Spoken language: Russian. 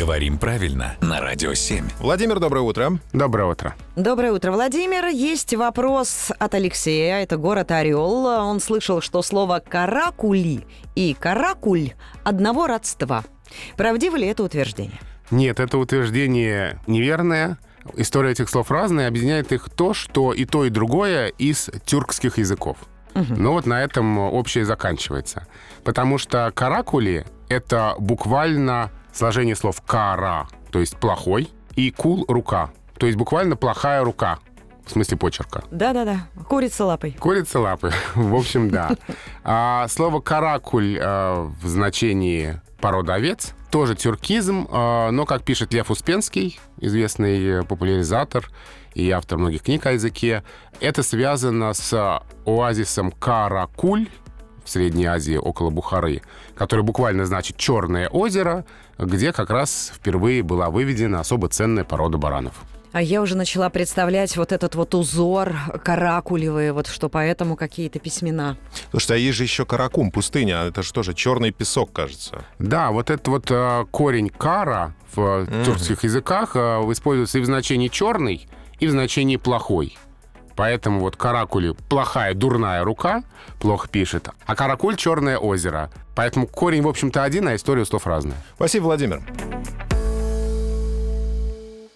Говорим правильно на Радио 7. Владимир, доброе утро. Доброе утро. Доброе утро, Владимир. Есть вопрос от Алексея. Это город Орел. Он слышал, что слово «каракули» и «каракуль» одного родства. Правдиво ли это утверждение? Нет, это утверждение неверное. История этих слов разная, объединяет их то, что и то, и другое из тюркских языков. Но вот на этом общее заканчивается. Потому что каракули — это буквально сложение слов «кара», то есть «плохой», и «кул» — «рука», то есть буквально «плохая рука», в смысле почерка. Да-да-да, курица лапой. Курица лапы, в общем, да. А слово «каракуль» э, в значении порода овец тоже тюркизм, э, но, как пишет Лев Успенский, известный популяризатор и автор многих книг о языке, это связано с оазисом Каракуль в Средней Азии, около Бухары, который буквально значит «черное озеро», где как раз впервые была выведена особо ценная порода баранов. А я уже начала представлять вот этот вот узор каракулевый, вот что поэтому какие-то письмена. Слушайте, а есть же еще Каракум, пустыня. Это же тоже черный песок, кажется. Да, вот этот вот э, корень кара в тюркских языках э, используется и в значении черный, и в значении плохой. Поэтому вот каракули плохая, дурная рука, плохо пишет, а каракуль черное озеро. Поэтому корень, в общем-то, один, а история слов разная. Спасибо, Владимир.